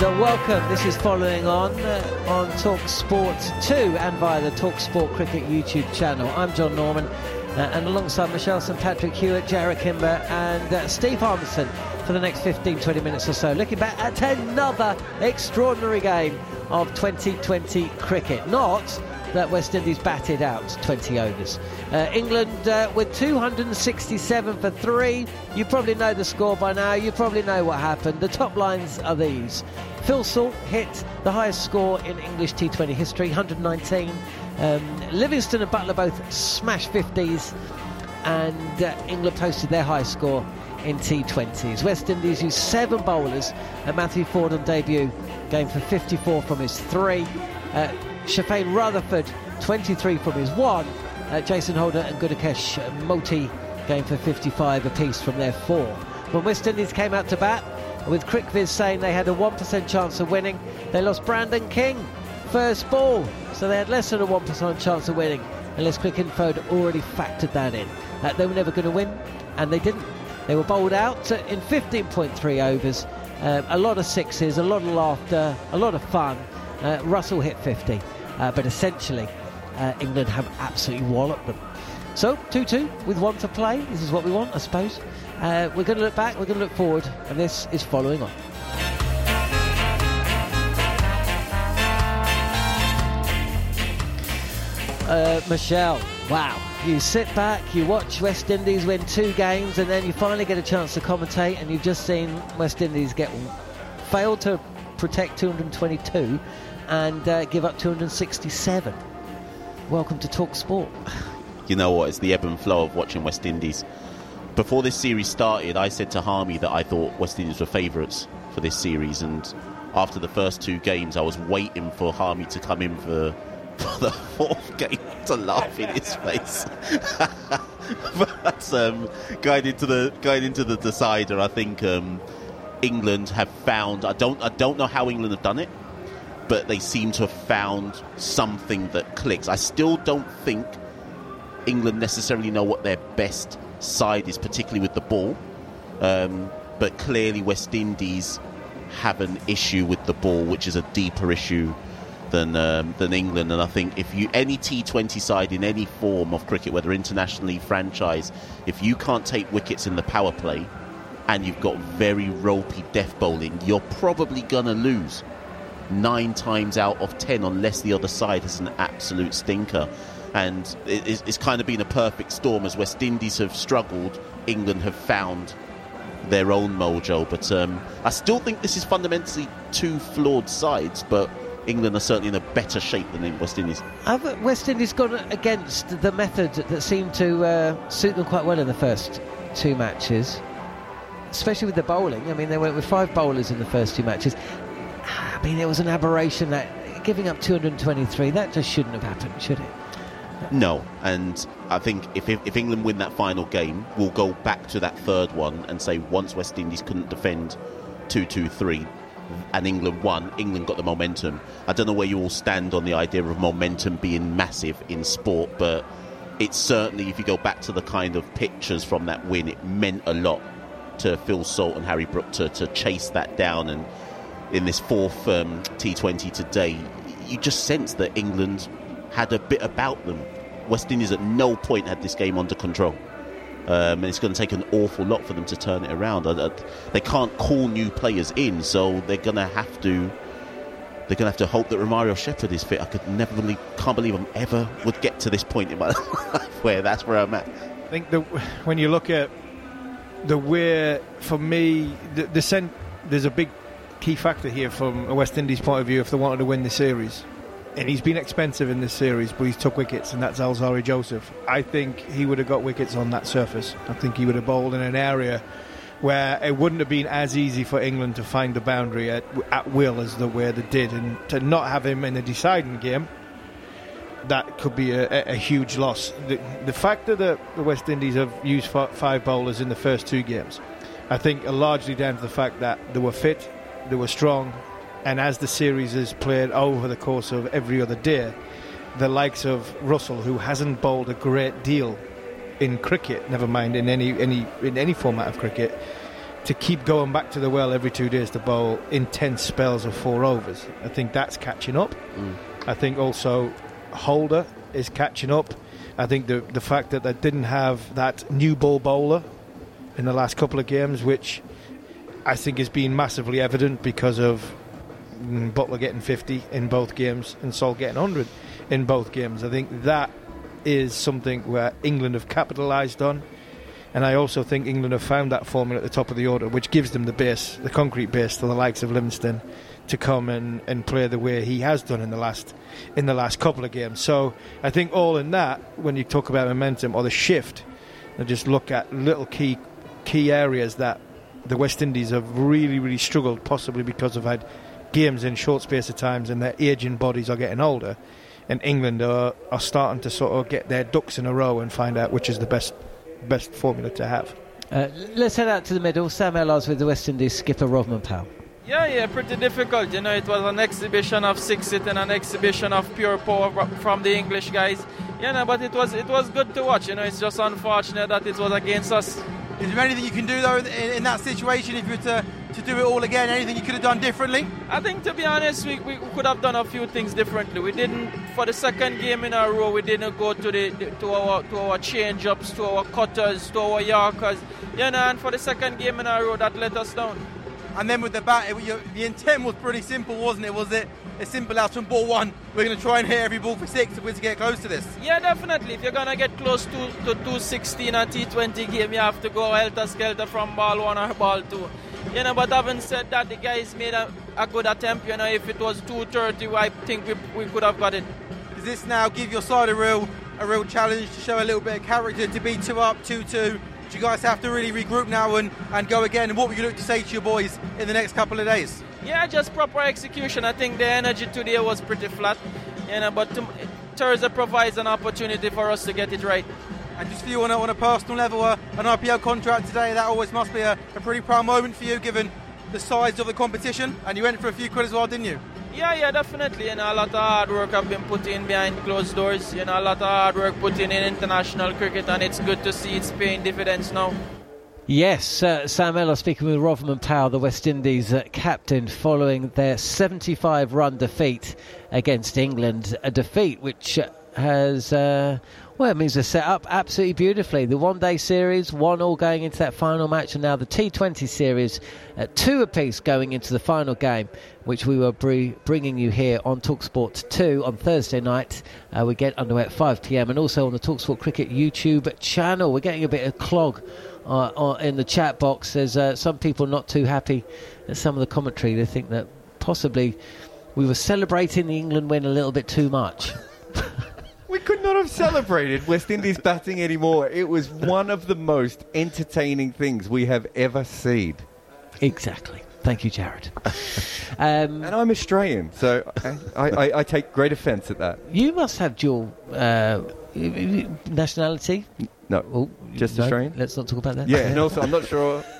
And welcome. This is following on uh, on Talk Sport 2 and via the Talk Sport Cricket YouTube channel. I'm Jon Norman uh, and alongside Machel St Patrick Hewitt, Jarrod Kimber and uh, Steve Harmison for the next 15 20 minutes or so. Looking back at another extraordinary game of 2020 cricket. Not that West Indies batted out 20 overs. Uh, England uh, with 267 for three. You probably know the score by now. You probably know what happened. The top lines are these. Phil Salt hit the highest score in English T20 history, 119. Um, Livingstone and Buttler both smashed 50s, and uh, England posted their highest score in T20s. West Indies used seven bowlers, and Matthew Forde on debut going for 54 from his three. Uh, Sherfane Rutherford, 23 from his one. Uh, Jason Holder and Gudakesh Motie going for 55 apiece from their four. When West Indies came out to bat, with CricViz saying they had a 1% chance of winning, they lost Brandon King first ball, so they had less than a 1% chance of winning, unless Cricinfo had already factored that in. Uh, they were never going to win, and they didn't. They were bowled out in 15.3 overs. Uh, a lot of sixes, a lot of laughter, a lot of fun. Uh, Russell hit 50. Uh, but essentially, uh, England have absolutely walloped them. So, 2 2 with one to play. This is what we want, I suppose. Uh, we're going to look back, we're going to look forward, and this is following on. Uh, Machel, wow. You sit back, you watch West Indies win two games, and then you finally get a chance to commentate, and you've just seen West Indies get fail to protect 222 and uh, give up 267. Welcome to Talk Sport. You know what? It's the ebb and flow of watching West Indies. Before this series started, I said to Harmy that I thought West Indies were favourites for this series, and after the first two games, I was waiting for Harmy to come in for, for the fourth game to laugh in his face. but um, going into the going into the decider, I think um, England have found. I don't I don't know how England have done it but they seem to have found something that clicks. I still don't think England necessarily know what their best side is, particularly with the ball. Um, but clearly, West Indies have an issue with the ball, which is a deeper issue than um, than England. And I think if you any T20 side in any form of cricket, whether internationally, franchise, if you can't take wickets in the power play, and you've got very ropey death bowling, you're probably gonna lose nine times out of ten, unless the other side is an absolute stinker. And it's, kind of been a perfect storm as West Indies have struggled, England have found their own mojo. But um, I still think this is fundamentally two flawed sides, but England are certainly in a better shape than West Indies. Have West Indies gone against the method that seemed to uh, suit them quite well in the first two matches? Especially with the bowling. I mean, they went with five bowlers in the first two matches. I mean, it was an aberration that giving up 223, that just shouldn't have happened, should it? No, and I think if, if England win that final game, we'll go back to that third one and say once West Indies couldn't defend 2 2 3 and England won, England got the momentum. I don't know where you all stand on the idea of momentum being massive in sport, but it's certainly, if you go back to the kind of pictures from that win, it meant a lot to Phil Salt and Harry Brook to, to chase that down and in this fourth um, T20 today, you just sense that England had a bit about them. West Indies at no point had this game under control. Um, and it's going to take an awful lot for them to turn it around. Uh, uh, they can't call new players in, so they're going to have to. They're going to have to hope that Romario Shepherd is fit. I could never believe, can't believe I'm ever would get to this point in my life where that's where I'm at. I think when you look at the way, for me, the, the there's a big key factor here from a West Indies point of view if they wanted to win the series and he's been expensive in this series, but he's took wickets, and that's Alzarri Joseph. I think he would have got wickets on that surface. I think he would have bowled in an area where it wouldn't have been as easy for England to find the boundary at, at will as the way they did, and to not have him in a deciding game, that could be a, a, a huge loss. The, the fact that the, the West Indies have used five bowlers in the first two games, I think, are largely down to the fact that they were fit, they were strong, and as the series is played over the course of every other day, the likes of Russell, who hasn't bowled a great deal in cricket, never mind in any any in any format of cricket, to keep going back to the well every two days to bowl intense spells of four overs. I think that's catching up. Mm. I think also Holder is catching up. I think the the fact that they didn't have that new ball bowler in the last couple of games, which I think has been massively evident because of mm, Buttler getting 50 in both games and Salt getting 100 in both games. I think that is something where England have capitalised on. And I also think England have found that formula at the top of the order, which gives them the base, the concrete base, to the likes of Livingstone to come and, and play the way he has done in the last in the last couple of games. So I think all in that, when you talk about momentum or the shift, and just look at little key key areas that the West Indies have really, really struggled, possibly because of had games in short space of times and their aging bodies are getting older. And England are, are starting to sort of get their ducks in a row and find out which is the best best formula to have. Uh, let's head out to the middle. Sam Ellard with the West Indies skipper Rovman Powell. Yeah, yeah, pretty difficult. You know, it was an exhibition of six it and an exhibition of pure power from the English guys. You know, but it was it was good to watch. You know, it's just unfortunate that it was against us. Is there anything you can do though in, in that situation if you were to, to do it all again? Anything you could have done differently? I think to be honest, we, we could have done a few things differently. We didn't for the second game in a row. We didn't go to the, to our to our change ups, to our cutters, to our yorkers. You know, and for the second game in a row, that let us down. And then with the bat, it, the intent was pretty simple, wasn't it? Was it as simple as from ball one, we're going to try and hit every ball for six if we're to get close to this? Yeah, definitely. If you're going to get close to, to 216 and T20 game, you have to go helter skelter from ball one or ball two. You know, but having said that, the guys made a, a good attempt. You know, if it was 230, I think we, we could have got it. Does this now give your side a real a real challenge to show a little bit of character to be two up, two two? Do you guys have to really regroup now and, and go again? And what would you look to say to your boys in the next couple of days? Yeah, just proper execution. I think the energy today was pretty flat, you know, but Thursday provides an opportunity for us to get it right. And just for you on a, on a personal level, uh, an IPL contract today, that always must be a, a pretty proud moment for you given the size of the competition. And you went for a few quid as well, didn't you? Yeah, yeah, definitely. You know, a lot of hard work have been put in behind closed doors. You know, a lot of hard work put in in international cricket, and it's good to see it's paying dividends now. Yes, uh, Sam Ellard speaking with Rovman Powell, the West Indies uh, captain, following their 75 run defeat against England. A defeat which has, uh, well, it means they're set up absolutely beautifully. The one day series, one all going into that final match, and now the T20 series, uh, two apiece going into the final game, which we were br- bringing you here on Talksport 2 on Thursday night. Uh, we get underway at 5 pm, and also on the Talksport Cricket YouTube channel. We're getting a bit of clog uh, uh, in the chat box. There's uh, some people not too happy at some of the commentary. They think that possibly we were celebrating the England win a little bit too much. we could not have celebrated West Indies batting anymore. It was one of the most entertaining things we have ever seen. Exactly. Thank you, Jarrod. Um, and I'm Australian, so I, I, I, take great offence at that. You must have dual uh, nationality. No, oh, just no, Australian. Let's not talk about that. Yeah, and also I'm not sure.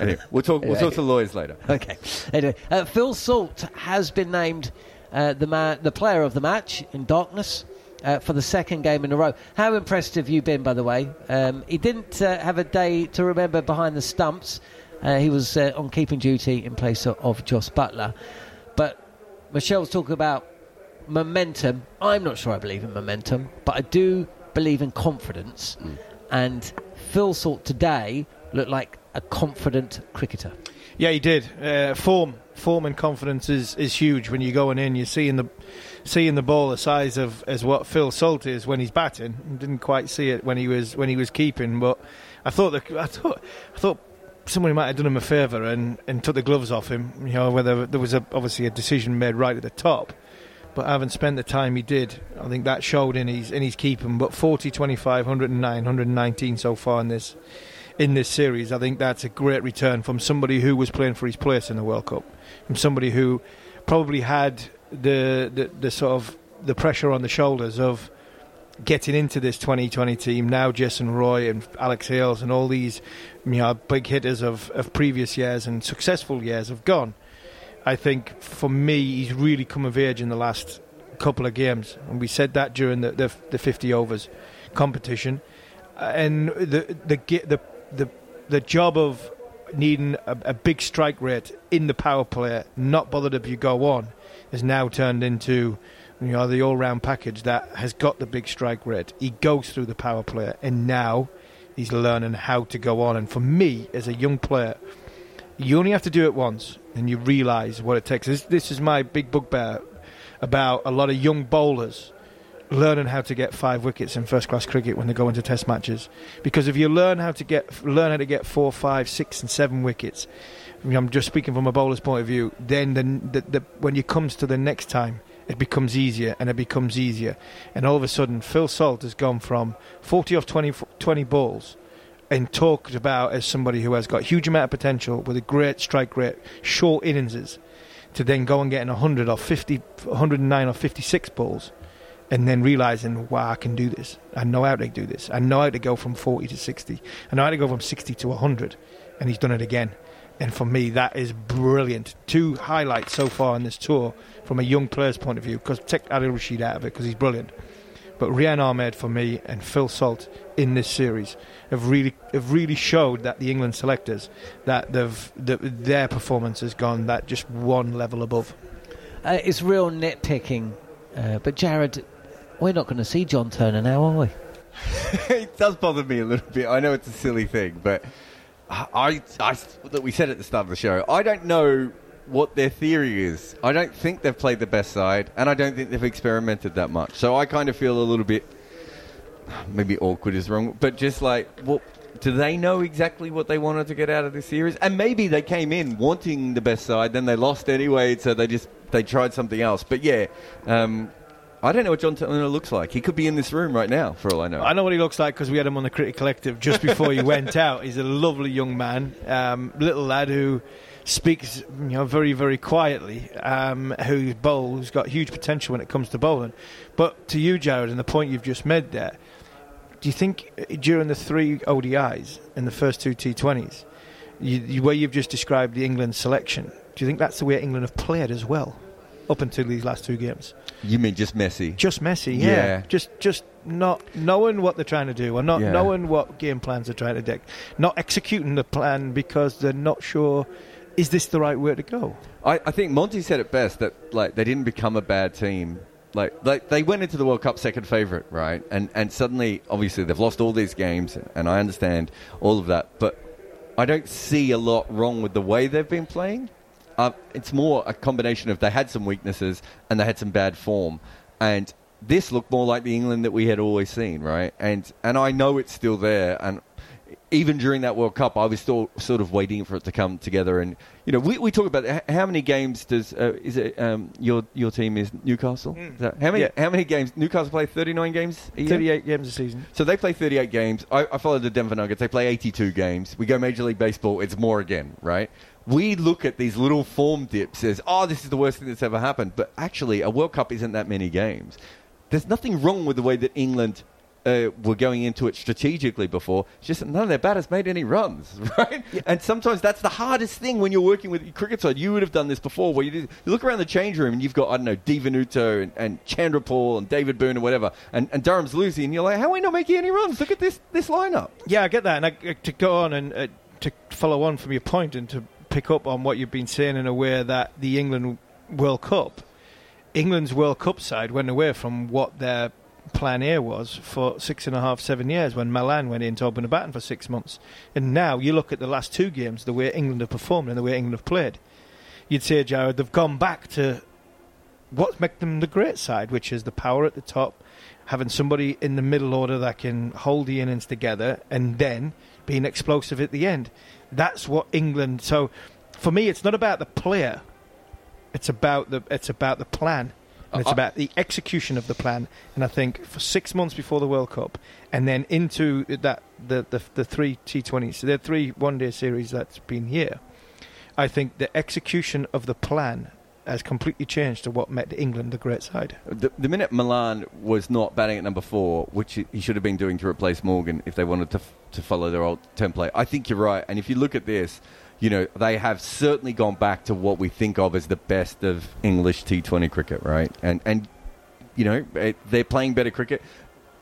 Anyway, we'll talk. We'll talk to lawyers later. Okay. Anyway, uh, Phil Salt has been named uh, the man, the player of the match in darkness. Uh, for the second game in a row. How impressed have you been, by the way? Um, he didn't uh, have a day to remember behind the stumps. Uh, he was uh, on keeping duty in place of, of Jos Buttler. But Machel's talking about momentum. I'm not sure I believe in momentum, but I do believe in confidence. Mm. And Phil Salt today looked like a confident cricketer. Yeah, he did. Uh, form, form, and confidence is, is huge when you're going in. You're seeing the seeing the ball the size of as what Phil Salt is when he's batting. Didn't quite see it when he was when he was keeping, but I thought that I thought I thought somebody might have done him a favour and, and took the gloves off him. You know, whether there was a, obviously a decision made right at the top, but having spent the time he did, I think that showed in his in his keeping. But 40, 25, 109, 119 so far in this in this series, I think that's a great return from somebody who was playing for his place in the World Cup, from somebody who probably had the the, the sort of the pressure on the shoulders of getting into this 2020 team. Now Jason Roy and Alex Hales and all these you know big hitters of, of previous years and successful years have gone I think for me he's really come of age in the last couple of games and we said that during the, the, the 50 overs competition uh, and the the the the, the job of needing a, a big strike rate in the power play not bothered if you go on has now turned into you know the all-round package that has got the big strike rate. He goes through the power play, and now he's learning how to go on. And for me, as a young player, you only have to do it once, and you realise what it takes. This, this is my big bugbear about a lot of young bowlers learning how to get five wickets in first-class cricket when they go into Test matches. Because if you learn how to get learn how to get four, five, six, and seven wickets, I'm just speaking from a bowler's point of view. Then the, the, the, when it comes to the next time it becomes easier and it becomes easier. And all of a sudden, Phil Salt has gone from 40 off 20, 20 balls and talked about as somebody who has got a huge amount of potential with a great strike rate, short innings, to then go and getting 100 or 50, 109 or 56 balls. And then realizing, wow, I can do this. I know how to do this. I know how to go from 40 to 60. I know how to go from 60 to 100. And he's done it again. And for me, that is brilliant. Two highlights so far in this tour from a young player's point of view, because take Adil Rashid out of it because he's brilliant. But Rehan Ahmed for me and Phil Salt in this series have really have really showed that the England selectors that they've that their performance has gone that just one level above. Uh, it's real nitpicking, uh, but Jarrod, we're not going to see John Turner now, are we? it does bother me a little bit. I know it's a silly thing, but I, I that we said at the start of the show, I don't know what their theory is. I don't think they've played the best side, and I don't think they've experimented that much. So I kind of feel a little bit, maybe awkward is wrong, but just like, well, do they know exactly what they wanted to get out of this series? And maybe they came in wanting the best side, then they lost anyway, so they just they tried something else. But yeah, um, I don't know what John Turner looks like. He could be in this room right now, for all I know. I know what he looks like because we had him on the Cricket Collective just before he went out. He's a lovely young man, um, little lad who speaks, you know, very very quietly. Um, who bowls, who's got huge potential when it comes to bowling. But to you, Jarrod, and the point you've just made there, do you think uh, during the three ODIs and the first two T20s, you, you, where you've just described the England selection, do you think that's the way England have played as well? up until these last two games. You mean just messy? Just messy, yeah. yeah. Just just not knowing what they're trying to do, or not yeah. knowing what game plans they're trying to do, not executing the plan because they're not sure. Is this the right way to go? I, I think Monty said it best that like they didn't become a bad team like, like they went into the World Cup second favourite, right? And and suddenly, obviously, they've lost all these games, and I understand all of that, but I don't see a lot wrong with the way they've been playing. Uh, it's more a combination of they had some weaknesses and they had some bad form, and this looked more like the England that we had always seen, right? And and I know it's still there, and even during that World Cup, I was still sort of waiting for it to come together. And you know, we, we talk about how many games does uh, is it um, your your team is Newcastle? Mm. Is that, how many yeah. how many games Newcastle play? Thirty nine games, thirty eight games a season. So they play thirty eight games. I, I follow the Denver Nuggets. They play eighty two games. We go Major League Baseball. It's more again, right? we look at these little form dips as, oh, this is the worst thing that's ever happened. But actually, a World Cup isn't that many games. There's nothing wrong with the way that England uh, were going into it strategically before. It's just none of their batters made any runs, right? Yeah. And sometimes that's the hardest thing when you're working with your cricket side. You would have done this before, where you, you look around the change room and you've got I don't know Di Venuto and, and Chanderpaul and David Boon and whatever, and, and Durham's losing, and you're like, how are we not making any runs? Look at this this lineup. Yeah, I get that, and I, to go on and uh, to follow on from your point and to pick up on what you've been saying in a way that the England World Cup, England's World Cup side went away from what their plan A was for six and a half, seven years when Malan went in to open a baton for six months. And now you look at the last two games, the way England have performed and the way England have played. You'd say, Jarrod, they've gone back to what makes them the great side, which is the power at the top, having somebody in the middle order that can hold the innings together, and then being explosive at the end. That's what England. So, for me, it's not about the player. It's about the it's about the plan. And it's Uh, about the execution of the plan. And I think for six months before the World Cup, and then into that the the, the three T20s, so the three one day series that's been here, I think the execution of the plan has completely changed to what made England the great side. The, the minute Malan was not batting at number four, which he- he should have been doing to replace Morgan if they wanted to f- to follow their old template, I think you're right. And if you look at this, you know they have certainly gone back to what we think of as the best of English T20 cricket, right? And and you know it, they're playing better cricket.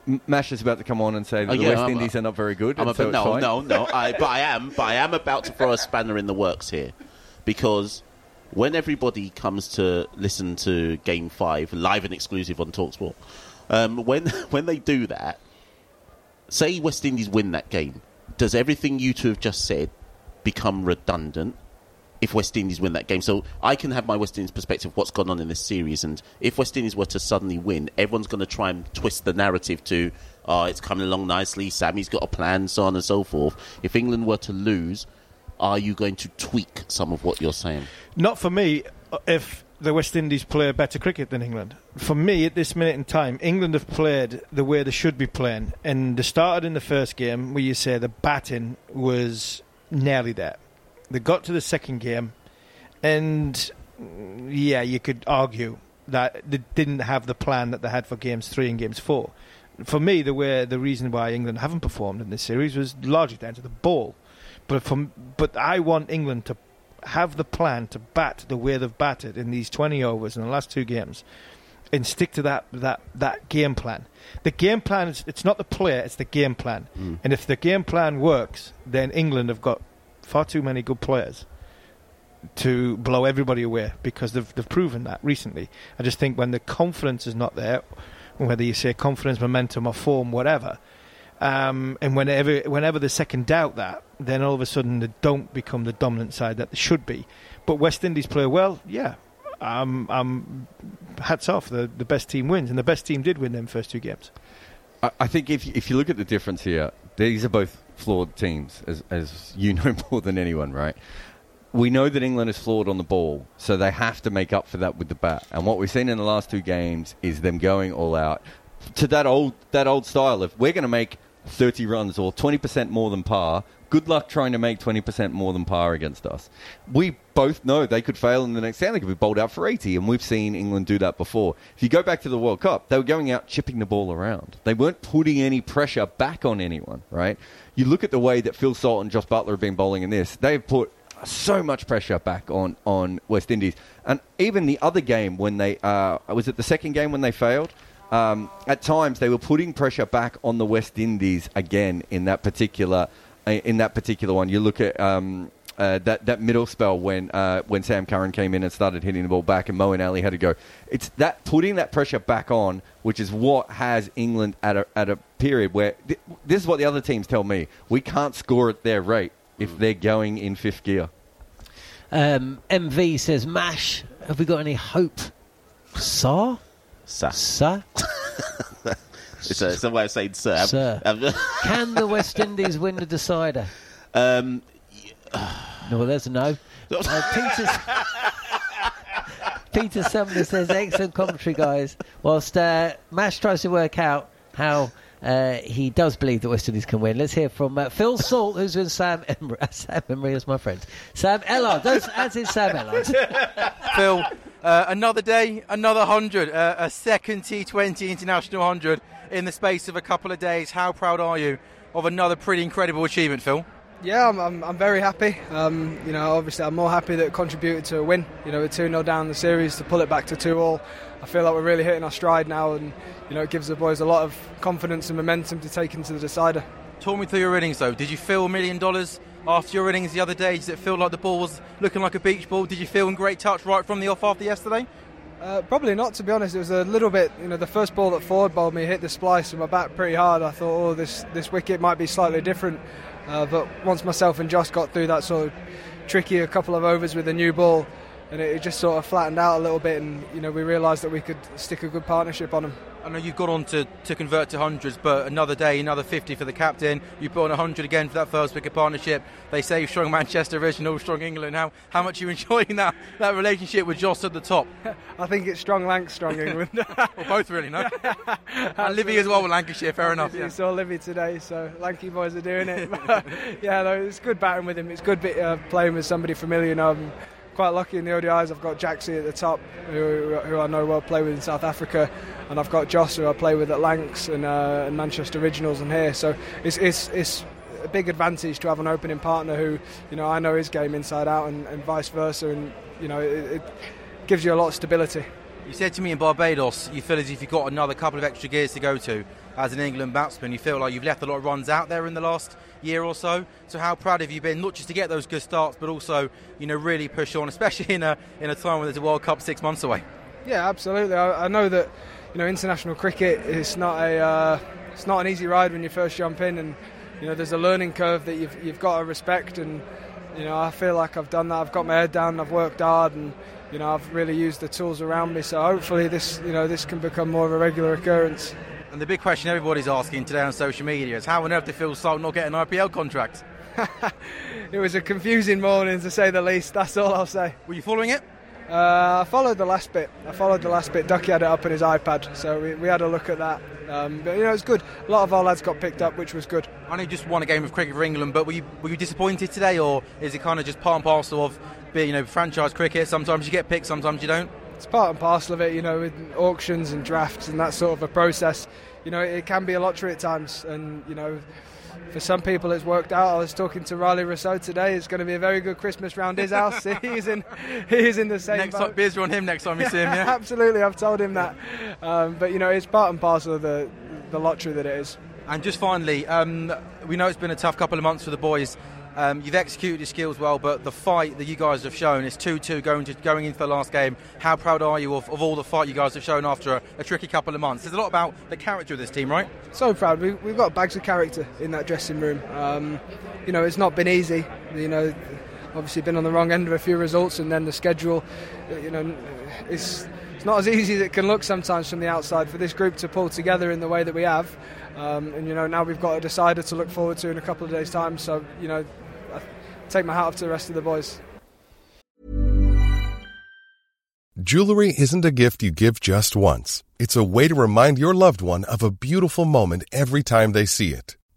M- Mash is about to come on and say that Oh, the yeah, West I'm- Indies are not very good. I'm a so no, no, no. I, but I am, but I am about to throw a spanner in the works here, because when everybody comes to listen to Game Five live and exclusive on Talksport, um, when when they do that, say West Indies win that game, does everything you two have just said become redundant? If West Indies win that game, so I can have my West Indies perspective what's gone on in this series, and if West Indies were to suddenly win, everyone's going to try and twist the narrative to, oh, it's coming along nicely. Sammy's got a plan, so on and so forth. If England were to lose, are you going to tweak some of what you're saying? Not for me uh, if the West Indies play better cricket than England. For me, at this minute in time, England have played the way they should be playing. And they started in the first game where you say the batting was nearly there. They got to the second game, and yeah, you could argue that they didn't have the plan that they had for games three and games four. For me, the way the reason why England haven't performed in this series was largely down to the ball. But from but I want England to have the plan to bat the way they've batted in these 20 overs in the last two games and stick to that that that game plan. The game plan is it's not the player, it's the game plan. And if the game plan works, then England have got far too many good players to blow everybody away because they've they've proven that recently. I just think when the confidence is not there, whether you say confidence, momentum, or form, whatever, um, and whenever whenever they second doubt that, then all of a sudden they don't become the dominant side that they should be. But West Indies play well, yeah. Um, um, hats off, the the best team wins, and the best team did win them first two games. I, I think if if you look at the difference here, these are both flawed teams, as as you know more than anyone, right? We know that England is flawed on the ball, so they have to make up for that with the bat. And what we've seen in the last two games is them going all out to that old that old style of we're going to make 30 runs or 20% more than par. Good luck trying to make 20% more than par against us. We both know they could fail in the next game. They could be bowled out for 80, and we've seen England do that before. If you go back to the World Cup, they were going out chipping the ball around. They weren't putting any pressure back on anyone, right? You look at the way that Phil Salt and Jos Buttler have been bowling in this, they've put so much pressure back on, on West Indies. And even the other game when they, uh, was it the second game when they failed? Um, at times they were putting pressure back on the West Indies again in that particular in that particular one. You look at um, uh, that that middle spell when uh, when Sam Curran came in and started hitting the ball back, and Moeen Ali had to go. It's that putting that pressure back on, which is what has England at a at a period where th- this is what the other teams tell me: we can't score at their rate if they're going in fifth gear. Um, MV says, Mash, have we got any hope? Sir? sa, Sir? It's a, it's a way of saying sir. Sir. Can the West Indies win the decider? um, No, there's a no. Uh, Peter, Peter Sumner says, excellent commentary, guys. Whilst uh, Mash tries to work out how uh, he does believe that West Indies can win, let's hear from uh, Phil Salt, who's with Sam Emery. Sam Emery is my friend. Sam Ellard, those, as is Sam Ellard. Phil, uh, another day, another 100, uh, a second T20 International 100 in the space of a couple of days. How proud are you of another pretty incredible achievement, Phil? Yeah, I'm, I'm, I'm very happy. Um, you know, obviously, I'm more happy that it contributed to a win. You know, we're 2 0 down the series to pull it back to 2 all. I feel like we're really hitting our stride now, and, you know, it gives the boys a lot of confidence and momentum to take into the decider. Talk me through your innings, though. Did you feel a million dollars after your innings the other day? Does it feel like the ball was looking like a beach ball? Did you feel in great touch right from the off after yesterday? Uh, probably not, to be honest. It was a little bit, you know, the first ball that Forde bowled me hit the splice of my bat pretty hard. I thought, oh, this this wicket might be slightly different. Uh, but once myself and Jos got through that sort of tricky couple of overs with a new ball, and it, just sort of flattened out a little bit, and you know, we realised that we could stick a good partnership on him. I know you've got on to, to convert to hundreds, but another day, another 50 for the captain. You put on 100 again for that first wicket partnership. They say strong Manchester original, strong England. How how much are you enjoying that, that relationship with Jos at the top? I think it's strong Lanc, strong England. well, both really, no? and Livy as well with Lancashire, fair enough. You saw Livy today, so Lanky boys are doing it. yeah, no, it's good batting with him. It's good bit, uh, playing with somebody familiar. You know, quite lucky in the ODIs. I've got Jaxie at the top, who, who I know well play with in South Africa and I've got Jos who I play with at Lancs and, uh, Manchester Originals and here. So it's, it's, it's a big advantage to have an opening partner who, you know, I know his game inside out and, and vice versa, and you know, it, it gives you a lot of stability. You said to me in Barbados, you feel as if you've got another couple of extra gears to go to as an England batsman. You feel like you've left a lot of runs out there in the last year or so. So how proud have you been, not just to get those good starts, but also, you know, really push on, especially in a in a time when there's a World Cup six months away. Yeah, absolutely. I, I know that you know, international cricket is not a uh, it's not an easy ride when you first jump in, and you know, there's a learning curve that you've you've got to respect. And you know, I feel like I've done that. I've got my head down. I've worked hard, and you know, I've really used the tools around me. So hopefully, this you know, this can become more of a regular occurrence. And the big question everybody's asking today on social media is how on earth did Phil Salt not get an IPL contract? it was a confusing morning to say the least. That's all I'll say. Were you following it? Uh, I followed the last bit. I followed the last bit. Ducky had it up on his iPad, so we, we had a look at that. Um, but you know, it was good. A lot of our lads got picked up, which was good. I know you just won a game of cricket for England, but were you were you disappointed today, or is it kind of just part and parcel of being you know franchise cricket? Sometimes you get picked, sometimes you don't. It's part and parcel of it, you know, with auctions and drafts and that sort of a process. You know, it can be a lottery at times, and you know for some people it's worked out. I was talking to Rilee Rossouw today. It's going to be a very good Christmas round his house. he's in he's in the same next boat. beers on him next time you see him. Yeah, absolutely. I've told him that. Um, but you know, it's part and parcel of the the lottery that it is. And just finally, um, we know it's been a tough couple of months for the boys. Um, you've executed your skills well, but the fight that you guys have shown is 2 2 going, to, going into the last game. How proud are you of, of all the fight you guys have shown after a, a, tricky couple of months? There's a lot about the character of this team, right? So proud. We, have got bags of character in that dressing room. Um, you know, it's not been easy. You know, obviously been on the wrong end of a few results, and then the schedule, you know, it's. It's not as easy as it can look sometimes from the outside for this group to pull together in the way that we have. Um, and you know now we've got a decider to look forward to in a couple of days' time. So you know take my hat off to the rest of the boys. Jewelry isn't a gift you give just once. It's a way to remind your loved one of a beautiful moment every time they see it.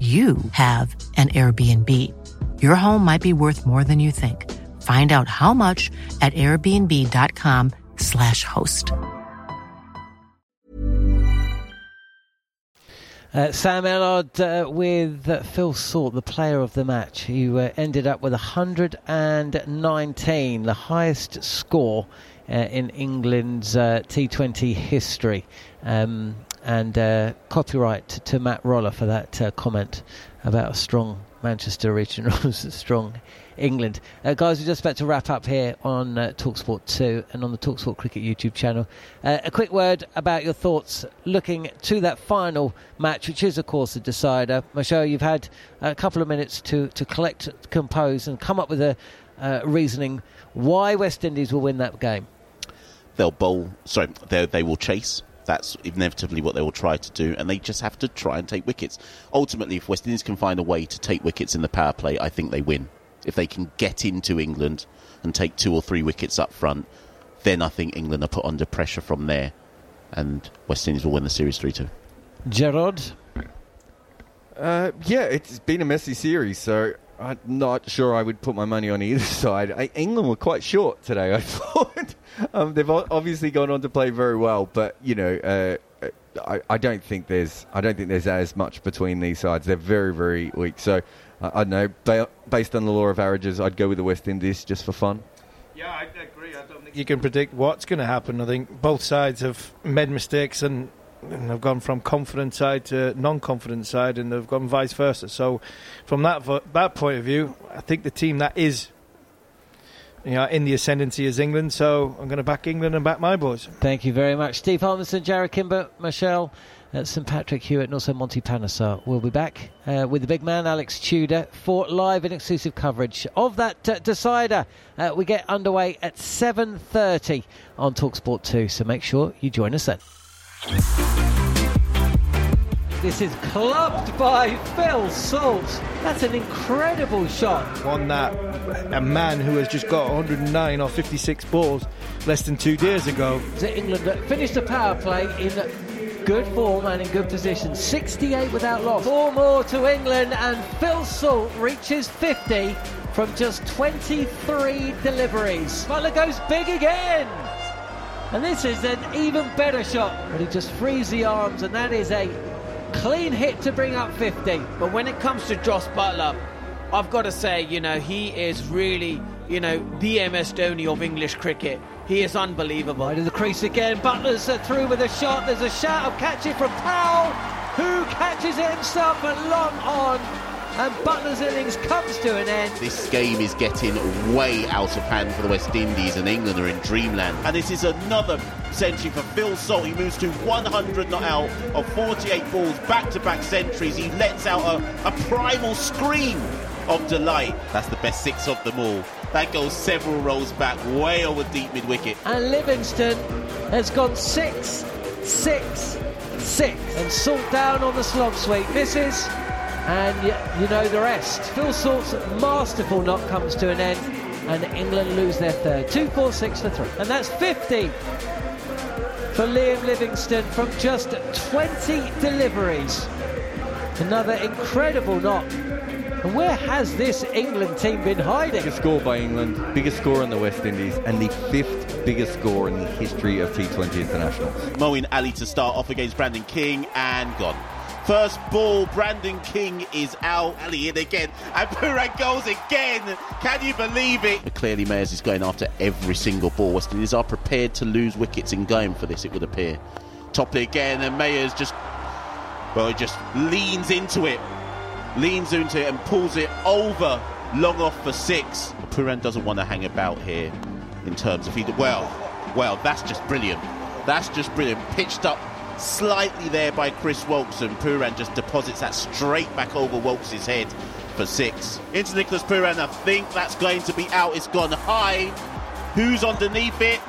you have an Airbnb. Your home might be worth more than you think. Find out how much at airbnb.com/slash host. Uh, Sam Ellard uh, with Phil Salt, the player of the match, who uh, ended up with 119, the highest score uh, in England's uh, T20 history. Um, and uh, copyright to Matt Roller for that uh, comment about a strong Manchester region Originals, strong England. Uh, guys, we're just about to wrap up here on uh, Talksport 2 and on the Talksport Cricket YouTube channel. Uh, a quick word about your thoughts looking to that final match, which is, of course, the decider. Machel, you've had a couple of minutes to, to collect, compose, and come up with a uh, reasoning why West Indies will win that game. They'll bowl, sorry, they will chase that's inevitably what they will try to do, and they just have to try and take wickets. Ultimately, if West Indies can find a way to take wickets in the power play, I think they win. If they can get into England and take two or three wickets up front, then I think England are put under pressure from there, and West Indies will win the series 3 2. Jarrod? Uh, yeah, it's been a messy series, so I'm not sure I would put my money on either side. I, England were quite short today, I thought. Um, they've obviously gone on to play very well, but you know, uh, I, I, don't think there's I don't think there's as much between these sides. They're very very weak. So uh, I don't know. Ba- based on the law of averages, I'd go with the West Indies just for fun. Yeah, I agree. I don't think you can predict what's going to happen. I think both sides have made mistakes and and they've gone from confident side to non-confident side, and they've gone vice versa. So, from that that point of view, I think the team that is, you know, in the ascendancy is England. So I'm going to back England and back my boys. Thank you very much, Steve Harmison, Jarrod Kimber, Machel. Uh, St Patrick Hewitt and also Monty Panesar will be back uh, with the big man Alex Tudor for live and exclusive coverage of that uh, decider. Uh, we get underway at 7:30 on Talksport 2, so make sure you join us then. This is clubbed by Phil Salt. That's an incredible shot. One that a man who has just got 109 or 56 balls less than two days ago. England finished the power play in good form and in good position. 68 without loss. Four more to England, and Phil Salt reaches 50 from just 23 deliveries. Buttler goes big again. And this is an even better shot. But he just frees the arms, and that is a clean hit to bring up 50. But when it comes to Jos Buttler, I've got to say, you know, he is really, you know, the MS Dhoni of English cricket. He is unbelievable. Right to the crease again. Buttler's uh, through with a shot. There's a shout of catch it from Powell, who catches it himself, but long on and Buttler's innings comes to an end. This game is getting way out of hand for the West Indies, and England are in dreamland. And this is another century for Phil Salt. He moves to 100 not out of 48 balls, back-to-back centuries. He lets out a, a primal scream of delight. That's the best six of them all. That goes several rows back, way over deep mid wicket. And Livingstone has gone six, six, six, and Salt down on the slog sweep. This is and you know the rest. Phil Salt's masterful knock comes to an end, and England lose their third. Two, four, six for three. And that's 50 for Liam Livingstone from just 20 deliveries. Another incredible knock. And where has this England team been hiding? Biggest score by England, biggest score in the West Indies, and the fifth biggest score in the history of T20 internationals. Moeen Ali to start off against Brandon King and gone. First ball, Brandon King is out. Ali in again, and Pooran goes again. Can you believe it? But clearly, Mayers is going after every single ball. West Indies are prepared to lose wickets in going for this, it would appear. Topley again, and Mayers just, well, he just leans into it, leans into it, and pulls it over long off for six. Pooran doesn't want to hang about here in terms of he. Well, well, that's just brilliant. That's just brilliant. Pitched up slightly there by Chris Woakes, and Pooran just deposits that straight back over Woakes' head for six. Into Nicholas Pooran, I think that's going to be out. It's gone high. Who's underneath it?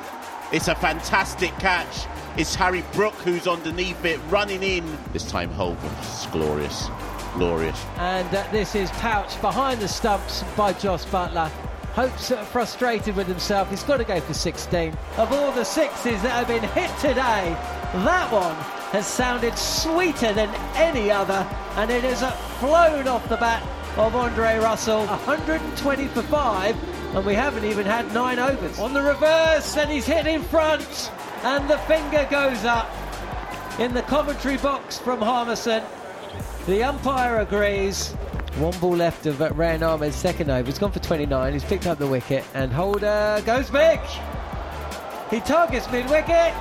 It's a fantastic catch. It's Harry Brook who's underneath it, running in. This time home. It's glorious. Glorious. And uh, this is Pouch behind the stumps by Jos Buttler. Hope's frustrated with himself. He's got to go for 16. Of all the sixes that have been hit today, that one has sounded sweeter than any other, and it has flown off the bat of Andre Russell. 120 for five, and we haven't even had nine overs. On the reverse, and he's hit in front, and the finger goes up in the commentary box from Harmison. The umpire agrees. One ball left of Rehan Ahmed's second over. He's gone for 29. He's picked up the wicket, and Holder goes big. He targets mid wicket.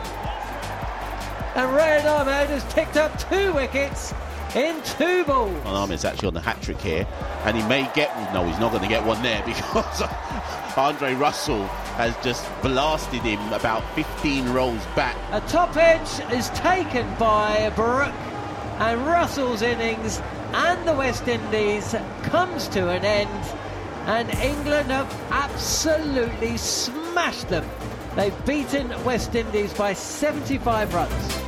And Rehan Ahmed has picked up two wickets in two balls. And Ahmed's actually on the hat trick here, and he may get no, he's not going to get one there because Andre Russell has just blasted him about 15 rolls back. A top edge is taken by Brook, and Russell's innings and the West Indies comes to an end, and England have absolutely smashed them. They've beaten West Indies by 75 runs.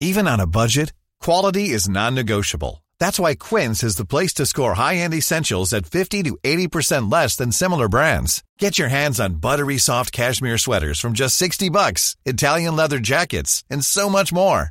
Even on a budget, quality is non-negotiable. That's why Quince is the place to score high-end essentials at 50 to 80% less than similar brands. Get your hands on buttery soft cashmere sweaters from just 60 bucks, Italian leather jackets, and so much more.